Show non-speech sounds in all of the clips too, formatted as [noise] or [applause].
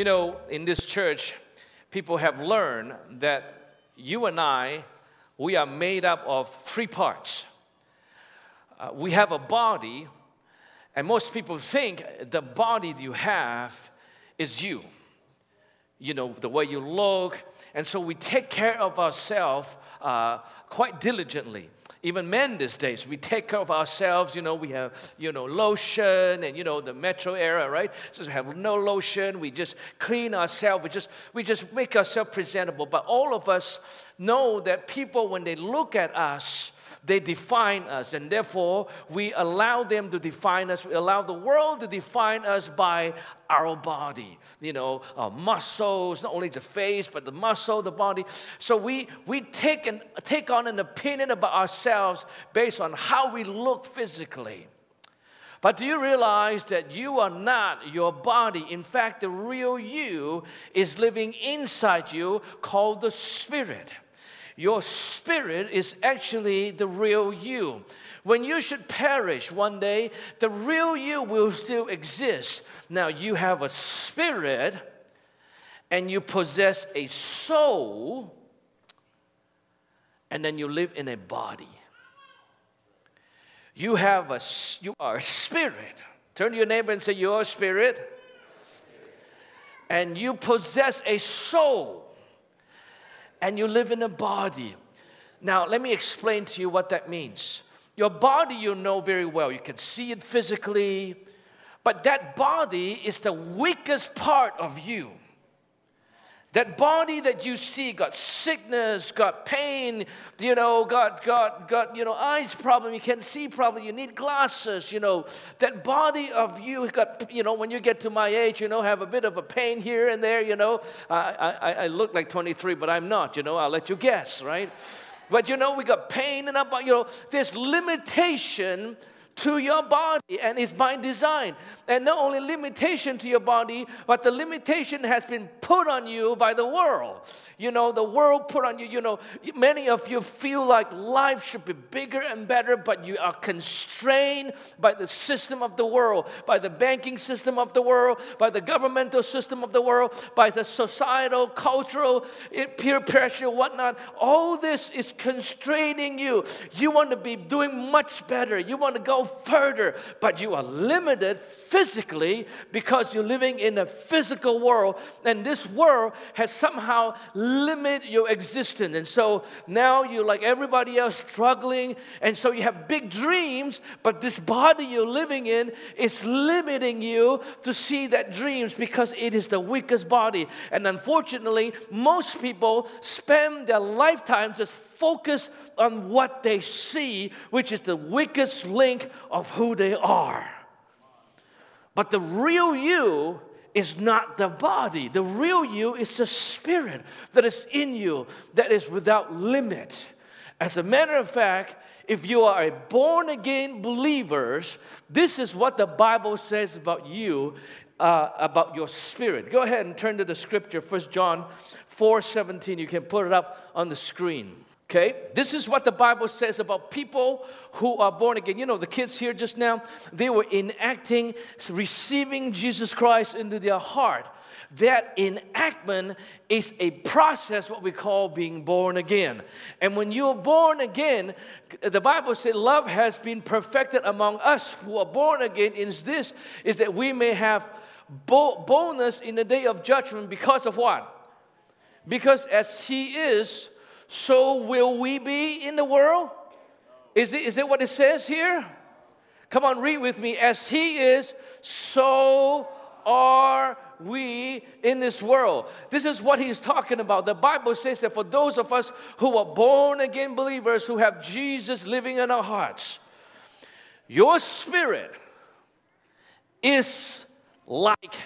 You know, in this church, people have learned that you and I, we are made up of three parts. Uh, we have a body, and most people think the body you have is you. You know, the way you look. And so we take care of ourselves uh, quite diligently even men these days. We take care of ourselves you know we have you know lotion and you know the metro era right? So we have no lotion. We just clean ourselves. We just we just make ourselves presentable. But all of us know that people when they look at us they define us, and therefore we allow them to define us. We allow the world to define us by our body. You know, our muscles, not only the face, but the muscle, the body. So we we take and take on an opinion about ourselves based on how we look physically. But do you realize that you are not your body? In fact, the real you is living inside you called the Spirit your spirit is actually the real you. When you should perish one day, the real you will still exist. Now, you have a spirit and you possess a soul, and then you live in a body. You have a you are a spirit. Turn to your neighbor and say, You're a spirit. And you possess a soul and you live in a body. Now, let me explain to you what that means. Your body, you know very well, you can see it physically, but that body is the weakest part of you. That body that you see got sickness, got pain, you know, got, got, got, you know, eyes problem, you can't see problem, you need glasses, you know. That body of you got, you know, when you get to my age, you know, have a bit of a pain here and there, you know. I, I, I look like 23, but I'm not, you know, I'll let you guess, right? But you know, we got pain in our body, you know, there's limitation to your body, and it's by design. And not only limitation to your body, but the limitation has been put on you by the world. You know, the world put on you, you know, many of you feel like life should be bigger and better, but you are constrained by the system of the world, by the banking system of the world, by the governmental system of the world, by the societal, cultural, eh, peer pressure, whatnot. All this is constraining you. You want to be doing much better. You want to go further, but you are limited physically because you're living in a physical world, and this world has somehow limited your existence. And so now you're like everybody else struggling, and so you have big dreams, but this body you're living in is limiting you to see that dreams because it is the weakest body. And unfortunately, most people spend their lifetime just focused on what they see, which is the weakest link of who they are. But the real you is not the body. The real you is the spirit that is in you, that is without limit. As a matter of fact, if you are a born again believers, this is what the Bible says about you, uh, about your spirit. Go ahead and turn to the scripture, 1 John 4 17. You can put it up on the screen. Okay, this is what the Bible says about people who are born again. You know, the kids here just now, they were enacting, receiving Jesus Christ into their heart. That enactment is a process, what we call being born again. And when you're born again, the Bible says love has been perfected among us who are born again. Is this is that we may have boldness in the day of judgment because of what? Because as He is so will we be in the world? Is it, is it what it says here? Come on, read with me. As He is, so are we in this world. This is what he's talking about. The Bible says that for those of us who are born again believers who have Jesus living in our hearts, your spirit is like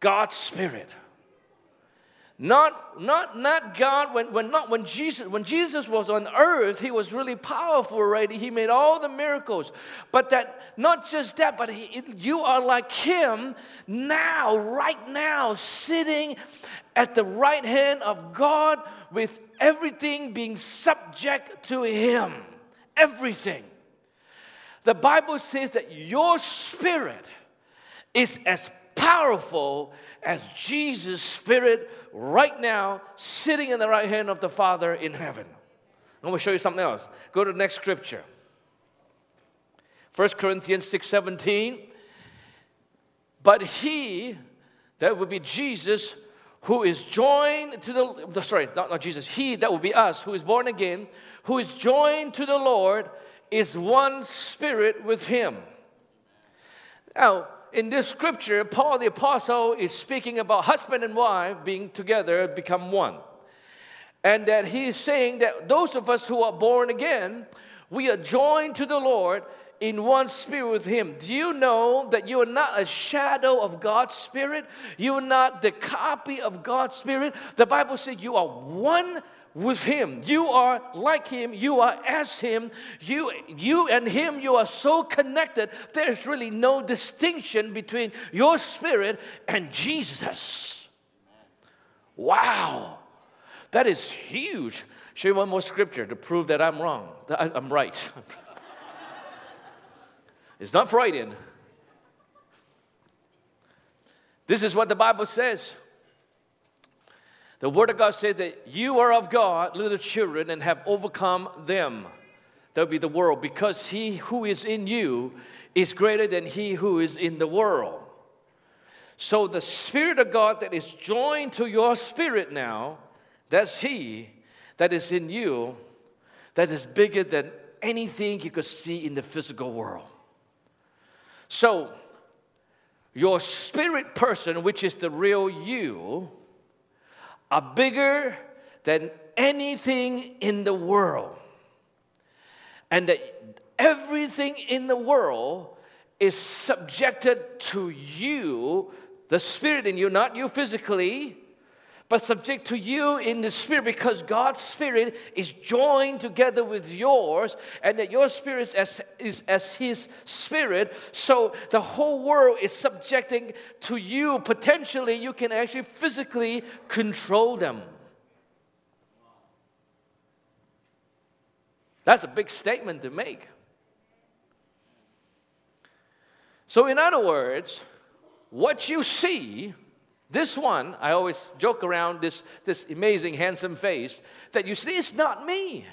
God's spirit. Not, not, not God, when, when, not when Jesus, when Jesus was on earth, he was really powerful already. He made all the miracles. But that, not just that, but he, you are like him now, right now, sitting at the right hand of God with everything being subject to him. Everything. The Bible says that your spirit is as powerful as Jesus' Spirit right now sitting in the right hand of the Father in heaven. I'm going to show you something else. Go to the next scripture. 1 Corinthians 6 17. But he, that would be Jesus, who is joined to the, sorry, not, not Jesus, he, that will be us, who is born again, who is joined to the Lord, is one spirit with him. Now, in this scripture, Paul the Apostle is speaking about husband and wife being together, become one. And that he is saying that those of us who are born again, we are joined to the Lord in one spirit with Him. Do you know that you are not a shadow of God's Spirit? You are not the copy of God's Spirit. The Bible says you are one with Him. You are like Him. You are as Him. You, you and Him, you are so connected. There's really no distinction between your spirit and Jesus. Wow. That is huge. Show you one more scripture to prove that I'm wrong, that I'm right. [laughs] It's not Freudian. This is what the Bible says. The Word of God says that you are of God, little children, and have overcome them. That would be the world, because he who is in you is greater than he who is in the world. So the Spirit of God that is joined to your spirit now, that's He that is in you, that is bigger than anything you could see in the physical world. So, your spirit person, which is the real you, are bigger than anything in the world. And that everything in the world is subjected to you, the spirit in you, not you physically, but subject to you in the spirit because God's spirit is joined together with yours and that your spirit is as, is as his spirit. So the whole world is subjecting to you. Potentially, you can actually physically control them. That's a big statement to make. So, in other words, what you see this one, I always joke around this, this amazing, handsome face that you see is not me.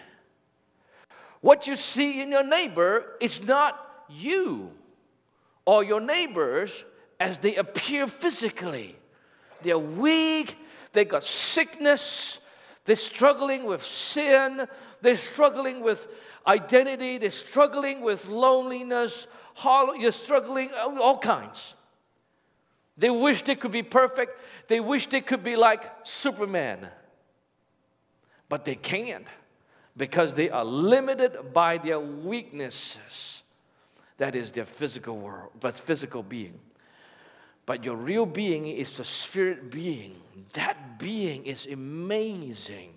What you see in your neighbor is not you or your neighbors as they appear physically. They're weak, they got sickness, they're struggling with sin, they're struggling with identity, they're struggling with loneliness, you're struggling all kinds. They wish they could be perfect. They wish they could be like Superman. But they can't because they are limited by their weaknesses. That is their physical world, but physical being. But your real being is the spirit being. That being is amazing.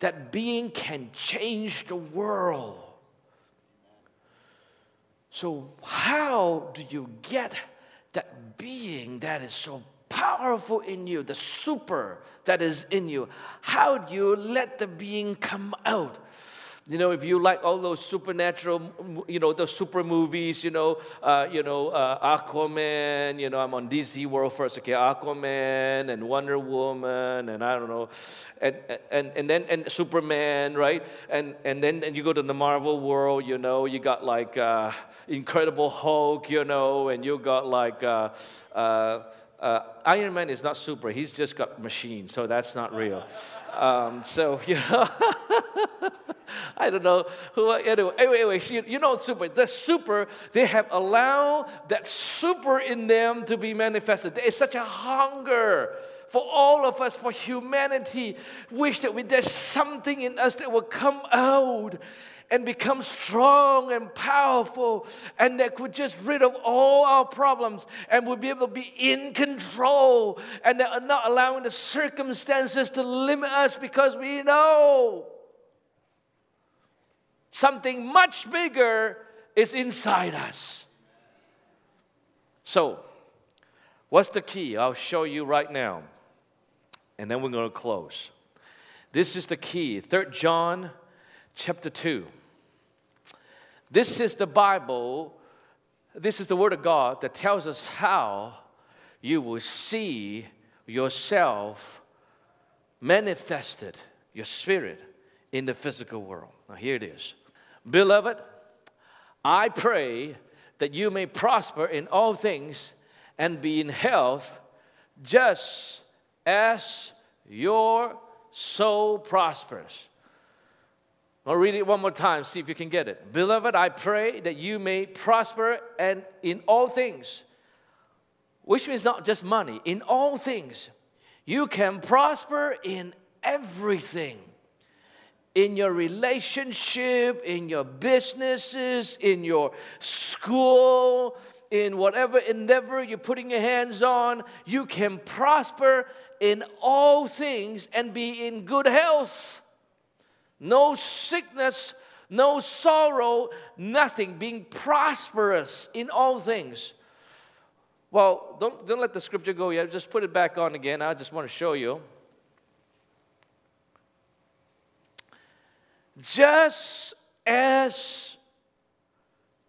That being can change the world. So, how do you get that being that is so powerful in you, the super that is in you, how do you let the being come out? You know, if you like all those supernatural, you know, those super movies, you know, uh, you know, uh, Aquaman, you know, I'm on DC World first, okay, Aquaman and Wonder Woman and I don't know, and, and, and then and Superman, right? And, and then and you go to the Marvel world, you know, you got like uh, Incredible Hulk, you know, and you got like, uh, uh, uh, Iron Man is not super. He's just got machines, so that's not real. Um, so, [laughs] you know, I don't know who, anyway, anyway, you, you know super. The super, they have allowed that super in them to be manifested. There is such a hunger for all of us, for humanity, wish that we, there's something in us that will come out and become strong and powerful and that could just rid of all our problems and would be able to be in control and that are not allowing the circumstances to limit us because we know something much bigger is inside us. So, what's the key? I'll show you right now. And then we're going to close. This is the key. 3 John chapter 2. This is the Bible, this is the Word of God that tells us how you will see yourself manifested, your spirit, in the physical world. Now, here it is. Beloved, I pray that you may prosper in all things and be in health just as your soul prospers. I'll read it one more time, see if you can get it. Beloved, I pray that you may prosper and in all things, which means not just money, in all things, you can prosper in everything. In your relationship, in your businesses, in your school, in whatever endeavor you're putting your hands on, you can prosper in all things and be in good health. No sickness, no sorrow, nothing, being prosperous in all things. Well, don't, don't let the scripture go yet. Just put it back on again. I just want to show you. Just as,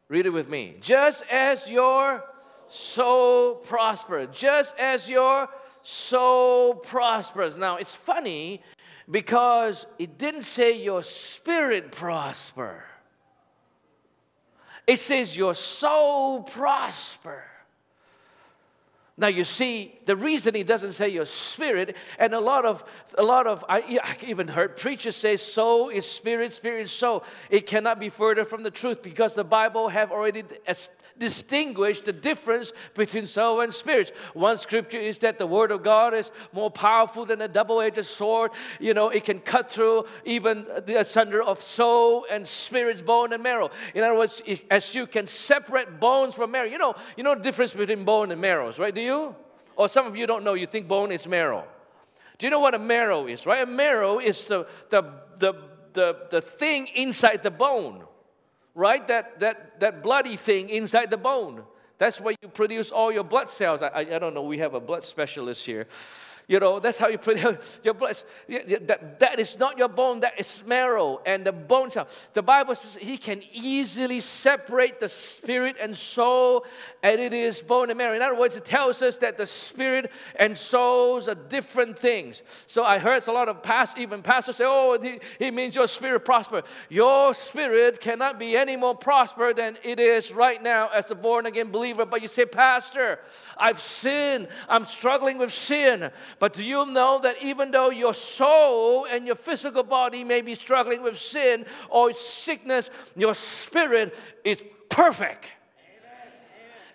read it with me, just as your soul prospers, just as your soul prospers. Now, it's funny because it didn't say your spirit prosper. It says your soul prosper. Now you see, the reason he doesn't say your spirit, and a lot of, a lot of, I, I even heard preachers say soul is spirit, spirit is soul. It cannot be further from the truth because the Bible have already distinguish the difference between soul and spirit. One scripture is that the word of God is more powerful than a double-edged sword. You know, it can cut through even the asunder of soul and spirit's bone and marrow. In other words, as you can separate bones from marrow. You know, you know the difference between bone and marrow, right? Do you? Or some of you don't know, you think bone is marrow. Do you know what a marrow is, right? A marrow is the, the, the, the, the thing inside the bone right? That, that, that bloody thing inside the bone. That's where you produce all your blood cells. I, I, I don't know, we have a blood specialist here. You know, that's how you put [laughs] your blood. That, that is not your bone, that is marrow and the bones cell. The Bible says he can easily separate the spirit and soul, and it is bone and marrow. In other words, it tells us that the spirit and souls are different things. So I heard a lot of past, even pastors say, oh, he means your spirit prosper. Your spirit cannot be any more prosper than it is right now as a born again believer. But you say, Pastor, I've sinned. I'm struggling with sin. But do you know that even though your soul and your physical body may be struggling with sin or sickness, your spirit is perfect?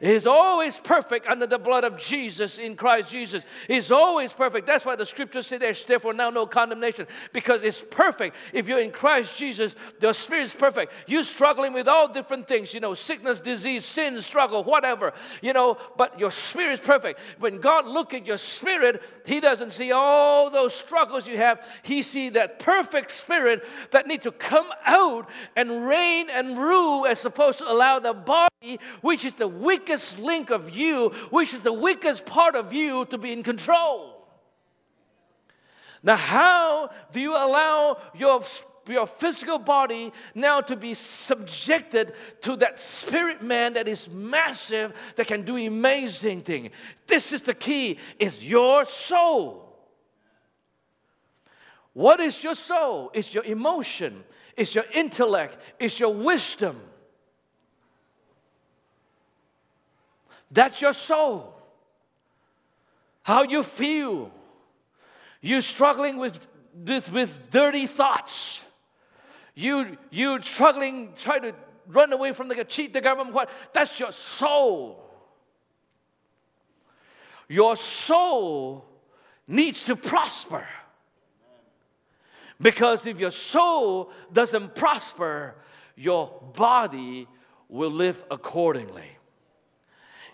Is always perfect under the blood of Jesus in Christ Jesus. Is always perfect. That's why the scriptures say there's therefore now no condemnation because it's perfect. If you're in Christ Jesus, the spirit is perfect. You're struggling with all different things, you know, sickness, disease, sin, struggle, whatever, you know, but your spirit is perfect. When God look at your spirit, He doesn't see all those struggles you have. He see that perfect spirit that need to come out and reign and rule as opposed to allow the body, which is the weakest link of you, which is the weakest part of you, to be in control. Now, how do you allow your your physical body now to be subjected to that spirit man that is massive that can do amazing things this is the key is your soul. What is your soul? It's your emotion. It's your intellect. It's your wisdom That's your soul. How you feel. You're struggling with, with, with dirty thoughts. You you're struggling, try to run away from the cheat the government. What? That's your soul. Your soul needs to prosper. Because if your soul doesn't prosper, your body will live accordingly.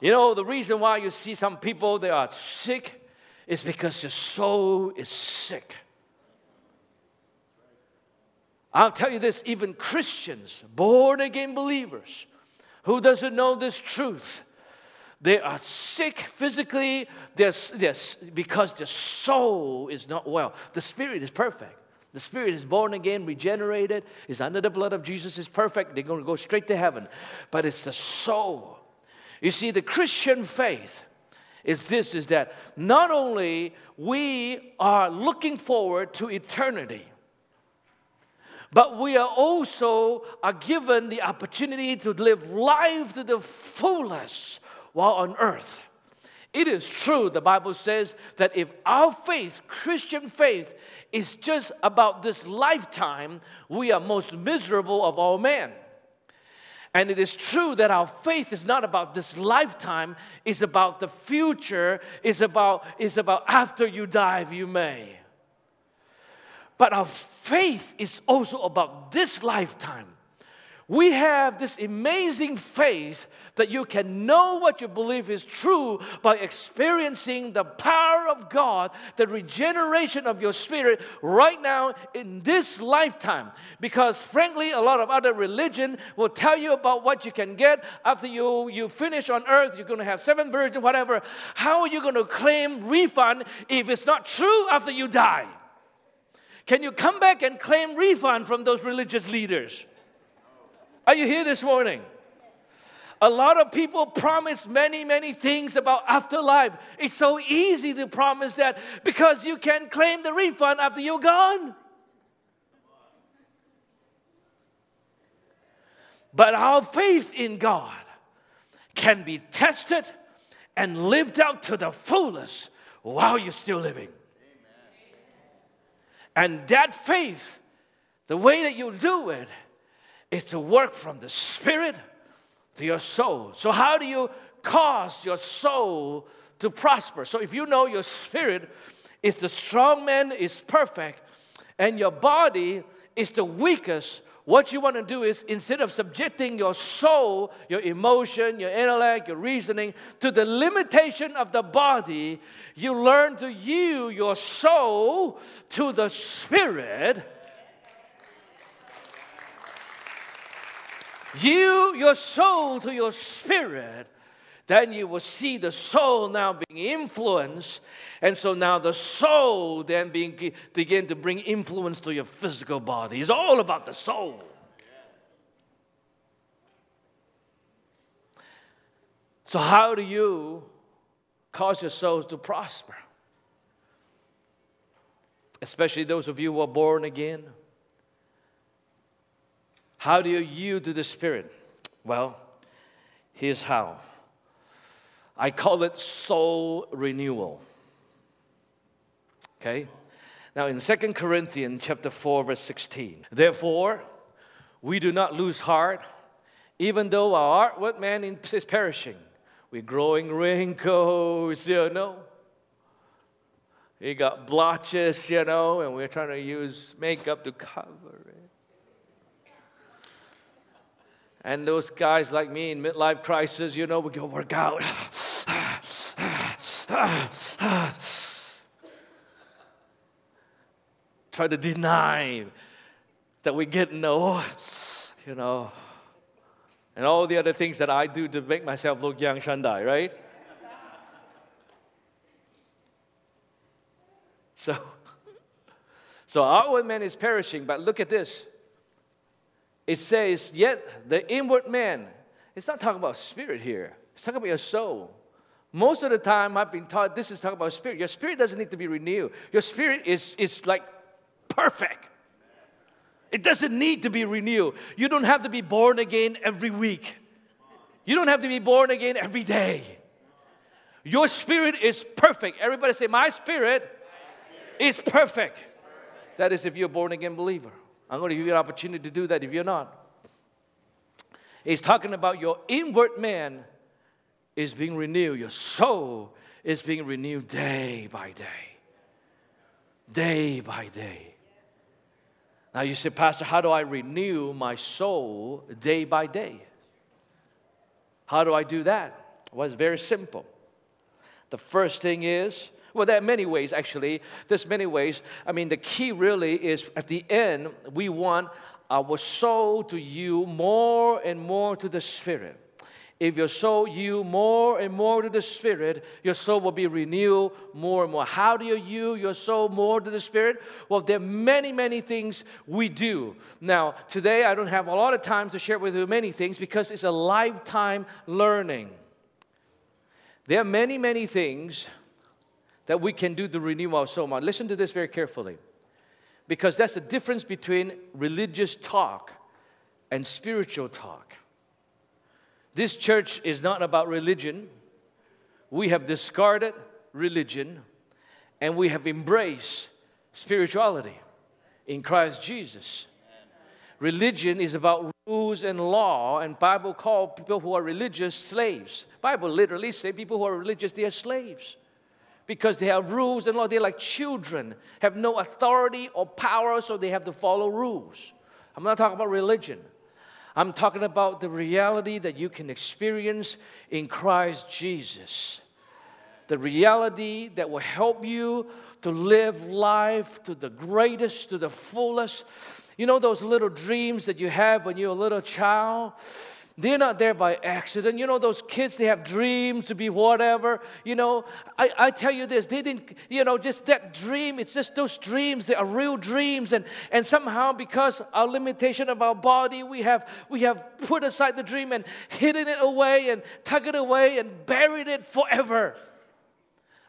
You know, the reason why you see some people they are sick is because their soul is sick. I'll tell you this, even Christians, born again believers, who doesn't know this truth, they are sick physically they're, they're, because their soul is not well. The spirit is perfect. The spirit is born again, regenerated, is under the blood of Jesus, is perfect. They're going to go straight to heaven. But it's the soul you see, the Christian faith is this is that not only we are looking forward to eternity, but we are also are given the opportunity to live life to the fullest while on earth. It is true, the Bible says, that if our faith, Christian faith, is just about this lifetime, we are most miserable of all men. And it is true that our faith is not about this lifetime, it's about the future, it's about, it's about after you die, if you may. But our faith is also about this lifetime. We have this amazing faith that you can know what you believe is true by experiencing the power of God, the regeneration of your spirit right now in this lifetime. Because frankly, a lot of other religion will tell you about what you can get after you, you finish on earth, you're going to have seven virgins, whatever. How are you going to claim refund if it's not true after you die? Can you come back and claim refund from those religious leaders? Are you here this morning? A lot of people promise many, many things about afterlife. It's so easy to promise that because you can claim the refund after you're gone. But our faith in God can be tested and lived out to the fullest while you're still living. And that faith, the way that you do it, is to work from the spirit to your soul. So, how do you cause your soul to prosper? So, if you know your spirit is the strong man, is perfect, and your body is the weakest, what you want to do is instead of subjecting your soul, your emotion, your intellect, your reasoning to the limitation of the body, you learn to yield your soul to the spirit. Yield your soul to your spirit then you will see the soul now being influenced. And so now the soul then being, begin to bring influence to your physical body. It's all about the soul. So how do you cause your souls to prosper? Especially those of you who are born again how do you yield to the spirit well here's how I call it soul renewal. Okay? Now in Second Corinthians chapter 4 verse 16. Therefore, we do not lose heart even though our outward man is perishing. We're growing wrinkles, you know. You got blotches, you know, and we're trying to use makeup to cover it. And those guys like me in midlife crisis, you know, we go work out. Try to deny that we get no, you know, and all the other things that I do to make myself look young Shandai, right? So, [laughs] so our man is perishing, but look at this it says, Yet the inward man, it's not talking about spirit here, it's talking about your soul. Most of the time, I've been taught this is talking about spirit. Your spirit doesn't need to be renewed, your spirit is, is like perfect. It doesn't need to be renewed. You don't have to be born again every week. You don't have to be born again every day. Your spirit is perfect. Everybody say, My spirit, My spirit. is perfect. perfect. That is if you're a born again believer. I'm going to give you an opportunity to do that if you're not. He's talking about your inward man is being renewed, your soul is being renewed day by day. Day by day. Now you say, Pastor, how do I renew my soul day by day? How do I do that? Well, it's very simple. The first thing is well, there are many ways, actually. There's many ways. I mean, the key really is at the end, we want our soul to yield more and more to the Spirit. If your soul yield more and more to the Spirit, your soul will be renewed more and more. How do you yield your soul more to the Spirit? Well, there are many, many things we do. Now, today I don't have a lot of time to share with you many things because it's a lifetime learning. There are many, many things that we can do the renewal our soul. Mind. Listen to this very carefully. Because that's the difference between religious talk and spiritual talk. This church is not about religion. We have discarded religion and we have embraced spirituality in Christ Jesus. Religion is about rules and law, and Bible call people who are religious slaves. Bible literally say people who are religious they are slaves because they have rules and law. They're like children, have no authority or power, so they have to follow rules. I'm not talking about religion. I'm talking about the reality that you can experience in Christ Jesus. The reality that will help you to live life to the greatest, to the fullest. You know those little dreams that you have when you're a little child? They're not there by accident. You know, those kids, they have dreams to be whatever. You know, I, I tell you this, they didn't, you know, just that dream, it's just those dreams, they are real dreams. And, and somehow, because our limitation of our body, we have, we have put aside the dream and hidden it away and tucked it away and buried it forever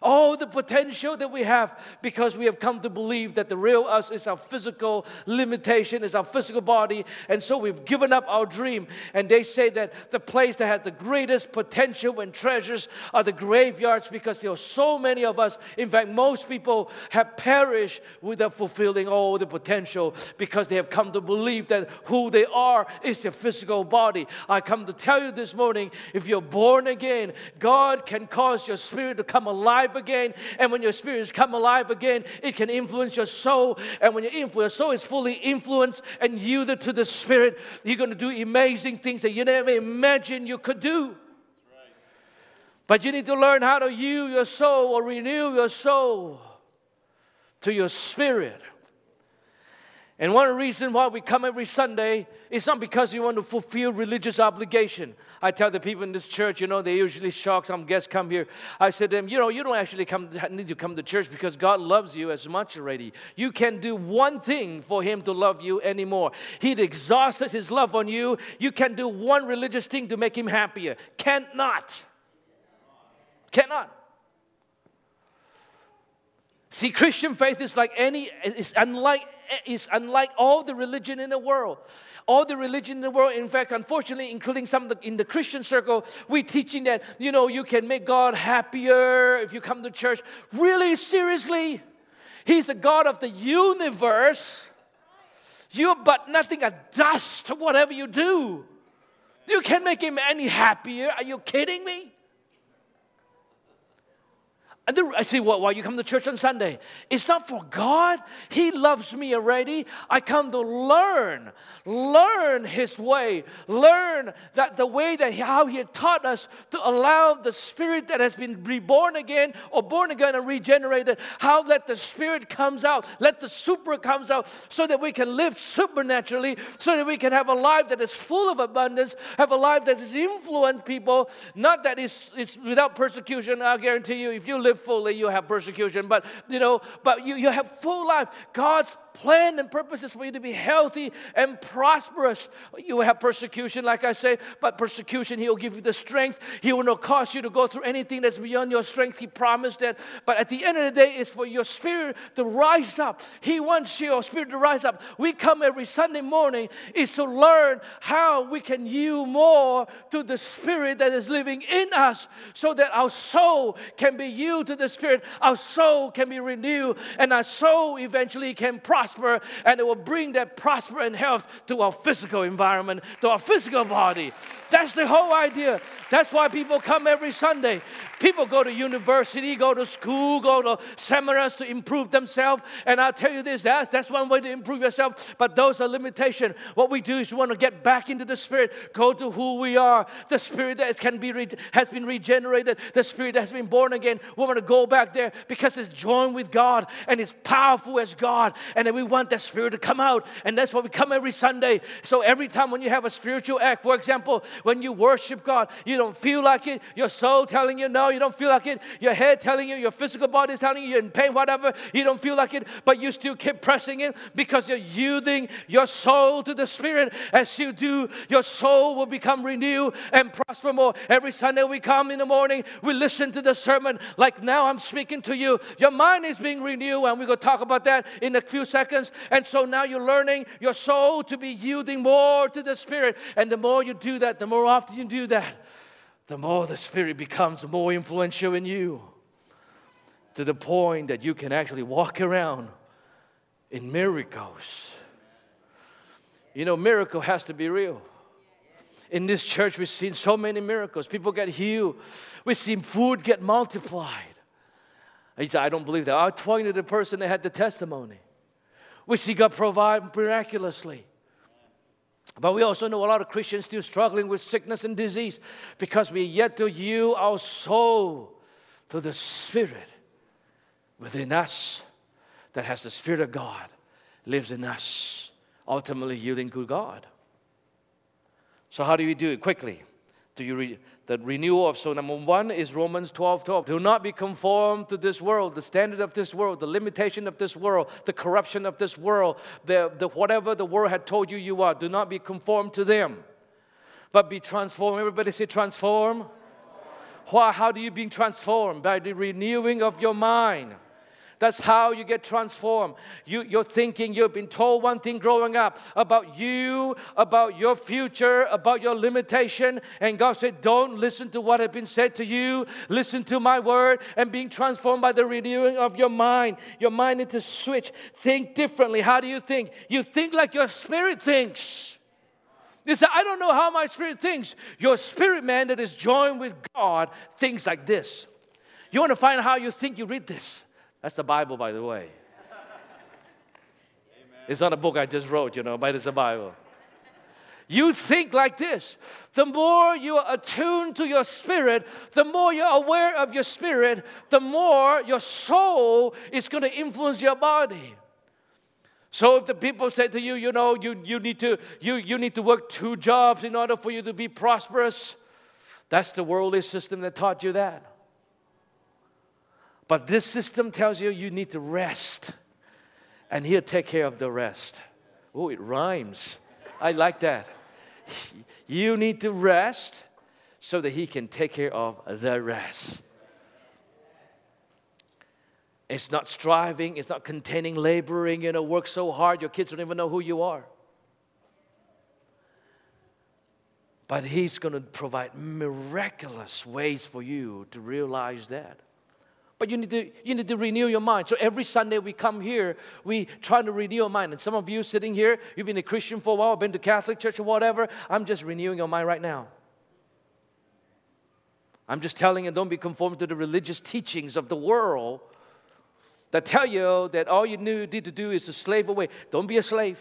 all the potential that we have because we have come to believe that the real us is our physical limitation, is our physical body. And so we've given up our dream. And they say that the place that has the greatest potential and treasures are the graveyards because there are so many of us. In fact, most people have perished without fulfilling all the potential because they have come to believe that who they are is their physical body. I come to tell you this morning if you're born again, God can cause your spirit to come alive again. And when your spirits come alive again, it can influence your soul. And when your, your soul is fully influenced and yielded to the Spirit, you're going to do amazing things that you never imagined you could do. But you need to learn how to yield your soul or renew your soul to your spirit. And one reason why we come every Sunday is not because we want to fulfill religious obligation. I tell the people in this church, you know, they usually shock some guests come here. I said to them, you know, you don't actually come need to come to church because God loves you as much already. You can do one thing for Him to love you anymore. He'd exhausted His love on you. You can do one religious thing to make Him happier. Cannot. Cannot. See, Christian faith is like any, is unlike, is unlike all the religion in the world. All the religion in the world, in fact, unfortunately, including some the, in the Christian circle, we're teaching that, you know, you can make God happier if you come to church. Really, seriously? He's the God of the universe. You're but nothing a dust whatever you do. You can't make him any happier. Are you kidding me? And the, I well, why you come to church on Sunday? It's not for God. He loves me already. I come to learn, learn His way, learn that the way that how He had taught us to allow the Spirit that has been reborn again or born again and regenerated, how that the Spirit comes out, let the super comes out, so that we can live supernaturally, so that we can have a life that is full of abundance, have a life that is influence people, not that is it's without persecution. I guarantee you, if you live fully, you have persecution. But, you know, but you, you have full life. God's plan and purpose is for you to be healthy and prosperous. You will have persecution, like I say, but persecution, He will give you the strength. He will not cause you to go through anything that's beyond your strength. He promised that. But at the end of the day, it's for your spirit to rise up. He wants your spirit to rise up. We come every Sunday morning is to learn how we can yield more to the spirit that is living in us so that our soul can be yielded to the Spirit, our soul can be renewed, and our soul eventually can prosper, and it will bring that prosper and health to our physical environment, to our physical body. That's the whole idea. That's why people come every Sunday. People go to university, go to school, go to seminars to improve themselves. And I'll tell you this that's, that's one way to improve yourself, but those are limitations. What we do is we want to get back into the Spirit, go to who we are, the Spirit that can be re- has been regenerated, the Spirit that has been born again. We want to go back there because it's joined with God and it's powerful as God. And we want that spirit to come out. And that's why we come every Sunday. So every time when you have a spiritual act, for example, when you worship God, you don't feel like it, your soul telling you no, you don't feel like it, your head telling you, your physical body is telling you you're in pain, whatever, you don't feel like it, but you still keep pressing it because you're yielding your soul to the Spirit. As you do, your soul will become renewed and prosper more. Every Sunday we come in the morning, we listen to the sermon like now I'm speaking to you. Your mind is being renewed, and we're going to talk about that in a few seconds. And so now you're learning your soul to be yielding more to the Spirit. And the more you do that, the more often you do that, the more the Spirit becomes more influential in you to the point that you can actually walk around in miracles. You know, miracle has to be real. In this church, we've seen so many miracles. People get healed. We've seen food get multiplied. He said, I don't believe that. I pointed to the person that had the testimony. We see God provide miraculously. But we also know a lot of Christians still struggling with sickness and disease because we yet to yield our soul to the Spirit within us that has the Spirit of God lives in us, ultimately yielding to God. So, how do we do it? Quickly. Do you read the renewal of so number one is Romans 12 12. Do not be conformed to this world, the standard of this world, the limitation of this world, the corruption of this world, the, the whatever the world had told you you are. Do not be conformed to them. But be transformed. Everybody say transform. Why, how do you be transformed? By the renewing of your mind. That's how you get transformed. You, you're thinking, you've been told one thing growing up about you, about your future, about your limitation. And God said, Don't listen to what has been said to you. Listen to my word and being transformed by the renewing of your mind. Your mind needs to switch. Think differently. How do you think? You think like your spirit thinks. You say, I don't know how my spirit thinks. Your spirit man that is joined with God thinks like this. You want to find how you think, you read this. That's the Bible, by the way. Amen. It's not a book I just wrote, you know, but it's a Bible. You think like this. The more you are attuned to your spirit, the more you're aware of your spirit, the more your soul is going to influence your body. So if the people say to you, you know, you, you, need to, you, you need to work two jobs in order for you to be prosperous, that's the worldly system that taught you that. But this system tells you you need to rest, and He'll take care of the rest. Oh, it rhymes. I like that. You need to rest so that He can take care of the rest. It's not striving, it's not containing laboring, you know, work so hard your kids don't even know who you are. But He's going to provide miraculous ways for you to realize that. But you need, to, you need to renew your mind. So every Sunday we come here, we try to renew your mind. And some of you sitting here, you've been a Christian for a while, been to Catholic church or whatever. I'm just renewing your mind right now. I'm just telling you, don't be conformed to the religious teachings of the world that tell you that all you need to do is to slave away. Don't be a slave.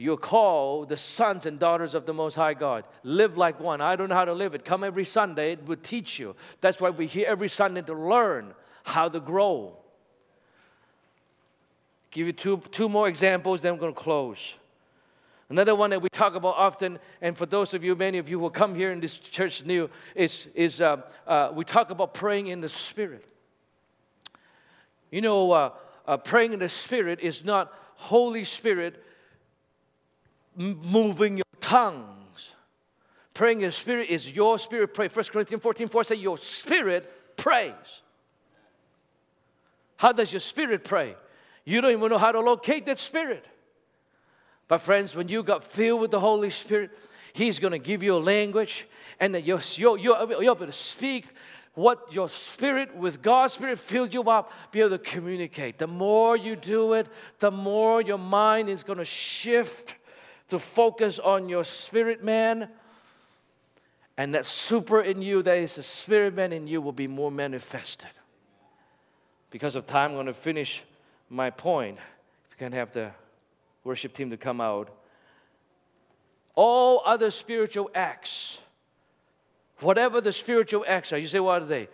You're called the sons and daughters of the Most High God. Live like one. I don't know how to live it. Come every Sunday, it will teach you. That's why we're here every Sunday to learn how to grow. Give you two, two more examples, then I'm going to close. Another one that we talk about often, and for those of you, many of you who come here in this church new, is, is uh, uh, we talk about praying in the Spirit. You know, uh, uh praying in the Spirit is not Holy Spirit moving your tongues. Praying in the Spirit is your spirit pray. 1 Corinthians 14 4 says, Your spirit prays. How does your spirit pray? You don't even know how to locate that spirit. But, friends, when you got filled with the Holy Spirit, He's going to give you a language, and then you're, you're, you're able to speak what your spirit, with God's spirit, filled you up, be able to communicate. The more you do it, the more your mind is going to shift to focus on your spirit man. And that super in you, that is the spirit man in you, will be more manifested. Because of time, I'm going to finish my point. If you can have the worship team to come out. All other spiritual acts, whatever the spiritual acts are, you say, what are they?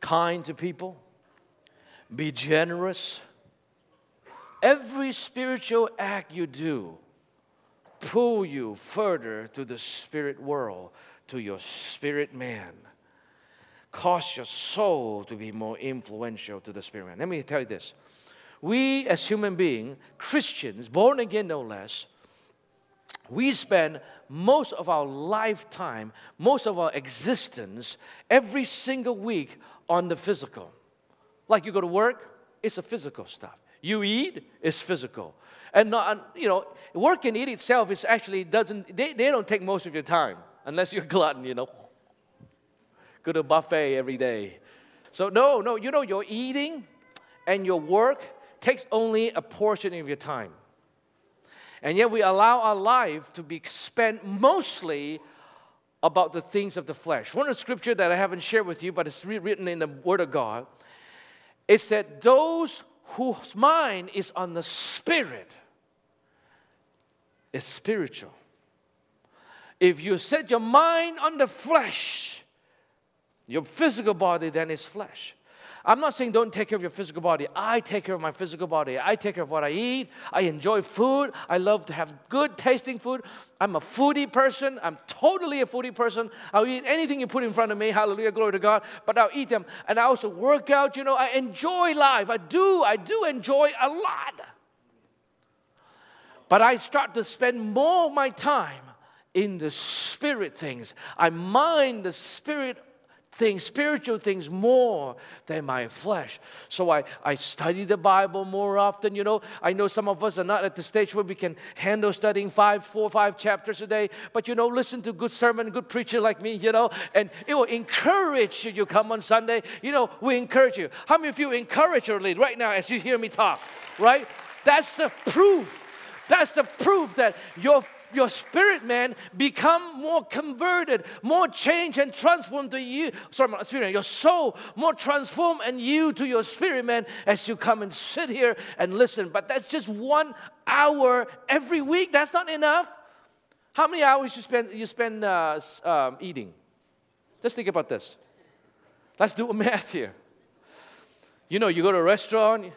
Kind to people, be generous, Every spiritual act you do pull you further to the spirit world, to your spirit man. Cause your soul to be more influential to the spirit man. Let me tell you this. We as human beings, Christians, born again no less, we spend most of our lifetime, most of our existence, every single week on the physical. Like you go to work, it's a physical stuff. You eat, is physical. And not, you know, work and eat itself is actually doesn't, they, they don't take most of your time unless you're [laughs] glutton, you know. Go to a buffet every day. So no, no, you know, your eating and your work takes only a portion of your time. And yet we allow our life to be spent mostly about the things of the flesh. One of the scripture that I haven't shared with you, but it's written in the Word of God, it said, those whose mind is on the spirit is spiritual. If you set your mind on the flesh, your physical body then is flesh. I'm not saying don't take care of your physical body. I take care of my physical body. I take care of what I eat. I enjoy food. I love to have good tasting food. I'm a foodie person. I'm totally a foodie person. I'll eat anything you put in front of me. Hallelujah, glory to God. But I'll eat them. And I also work out. You know, I enjoy life. I do. I do enjoy a lot. But I start to spend more of my time in the spirit things. I mind the spirit things, spiritual things, more than my flesh. So I, I study the Bible more often. You know, I know some of us are not at the stage where we can handle studying five, four, five chapters a day, but you know, listen to good sermon, good preacher like me, you know, and it will encourage you. You come on Sunday, you know, we encourage you. How many of you encourage your lead right now as you hear me talk, right? That's the proof. That's the proof that your your spirit man become more converted, more changed and transformed to you. Sorry, my spirit, your soul more transformed and you to your spirit man as you come and sit here and listen. But that's just one hour every week. That's not enough. How many hours you spend you spend uh, um, eating? Just think about this. Let's do a [laughs] math here. You know, you go to a restaurant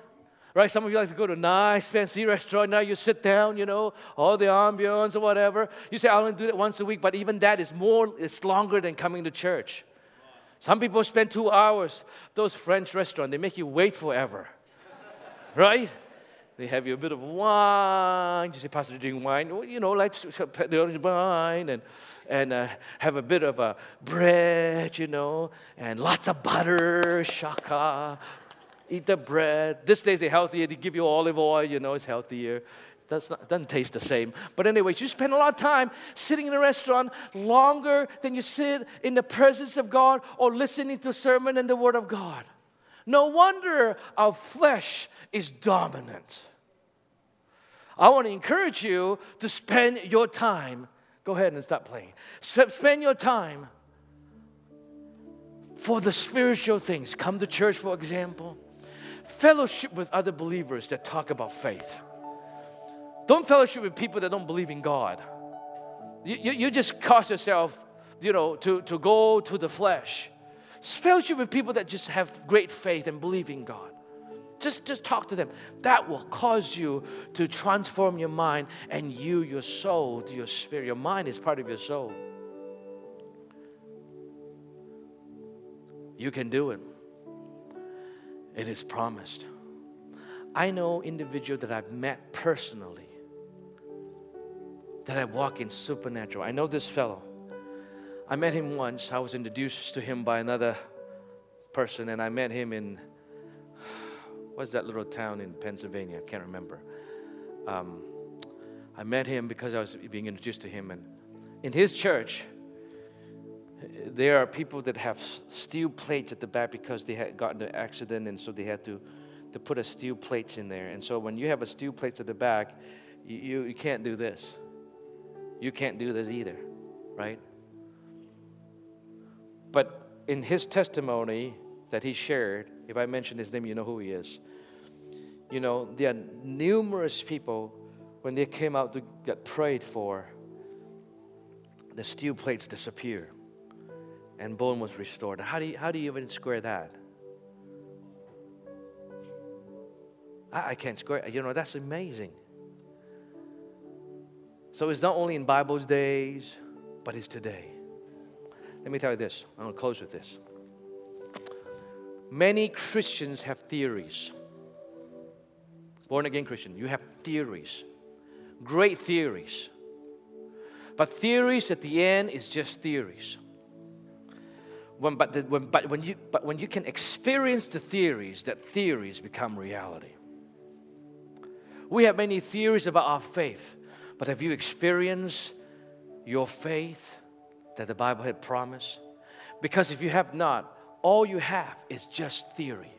right? Some of you like to go to a nice, fancy restaurant. Now you sit down, you know, all the ambience or whatever. You say, I only do that once a week, but even that is more, it's longer than coming to church. Some people spend two hours. Those French restaurants, they make you wait forever, right? They have you a bit of wine. You say, Pastor, drink wine. You know, like wine and, and uh, have a bit of a bread, you know, and lots of butter, shaka, eat the bread. This days they're healthier. They give you olive oil, you know, it's healthier. Does not, doesn't taste the same. But anyways, you spend a lot of time sitting in a restaurant longer than you sit in the presence of God or listening to sermon and the Word of God. No wonder our flesh is dominant. I want to encourage you to spend your time. Go ahead and stop playing. Spend your time for the spiritual things. Come to church, for example fellowship with other believers that talk about faith. Don't fellowship with people that don't believe in God. You, you, you just cause yourself, you know, to, to go to the flesh. Fellowship with people that just have great faith and believe in God. Just, just talk to them. That will cause you to transform your mind and you, your soul, your spirit. Your mind is part of your soul. You can do it. It is promised. I know individual that I've met personally that I walk in supernatural. I know this fellow. I met him once. I was introduced to him by another person, and I met him in what's that little town in Pennsylvania? I can't remember. Um, I met him because I was being introduced to him, and in his church, there are people that have steel plates at the back because they had gotten an accident and so they had to, to put a steel plates in there. And so when you have a steel plates at the back, you, you can't do this. You can't do this either, right? But in his testimony that he shared, if I mention his name, you know who he is. You know, there are numerous people when they came out to get prayed for, the steel plates disappear and bone was restored. How do you, how do you even square that? I, I can't score. You know, that's amazing. So it's not only in Bible's days, but it's today. Let me tell you this. I'm going to close with this. Many Christians have theories. Born again Christian, you have theories. Great theories. But theories at the end is just theories. When, but, the, when, but, when you, but when you can experience the theories, that theories become reality. We have many theories about our faith, but have you experienced your faith that the Bible had promised? Because if you have not, all you have is just theory.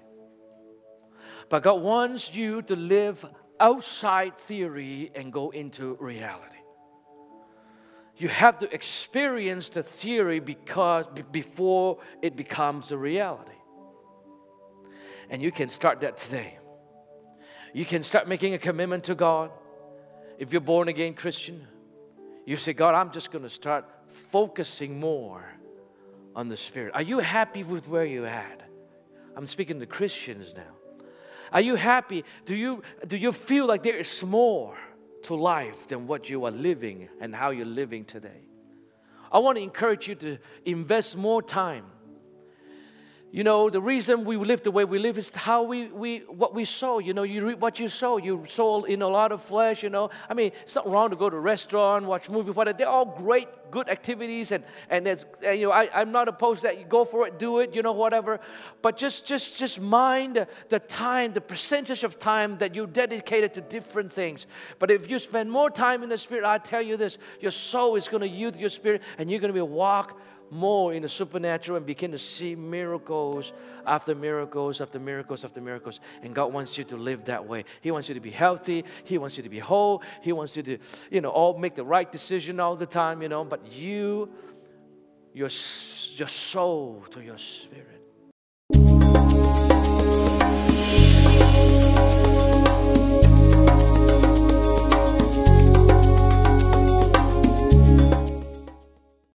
But God wants you to live outside theory and go into reality. You have to experience the theory because before it becomes a reality. And you can start that today. You can start making a commitment to God. If you're born again Christian, you say, God, I'm just going to start focusing more on the Spirit. Are you happy with where you're at? I'm speaking to Christians now. Are you happy? Do you, do you feel like there is more to life than what you are living and how you're living today? I want to encourage you to invest more time you know, the reason we live the way we live is how we, we what we sow. You know, you reap what you sow. You sow in a lot of flesh, you know. I mean, it's not wrong to go to a restaurant, watch movies, whatever. They're all great, good activities, and, and, and you know, I, I'm not opposed to that. You go for it, do it, you know, whatever. But just just just mind the, the time, the percentage of time that you dedicated to different things. But if you spend more time in the spirit, I tell you this, your soul is going to yield your spirit, and you're going to be a walk more in the supernatural and begin to see miracles after miracles after miracles after miracles. And God wants you to live that way. He wants you to be healthy. He wants you to be whole. He wants you to, you know, all make the right decision all the time, you know. But you, your, your soul to your spirit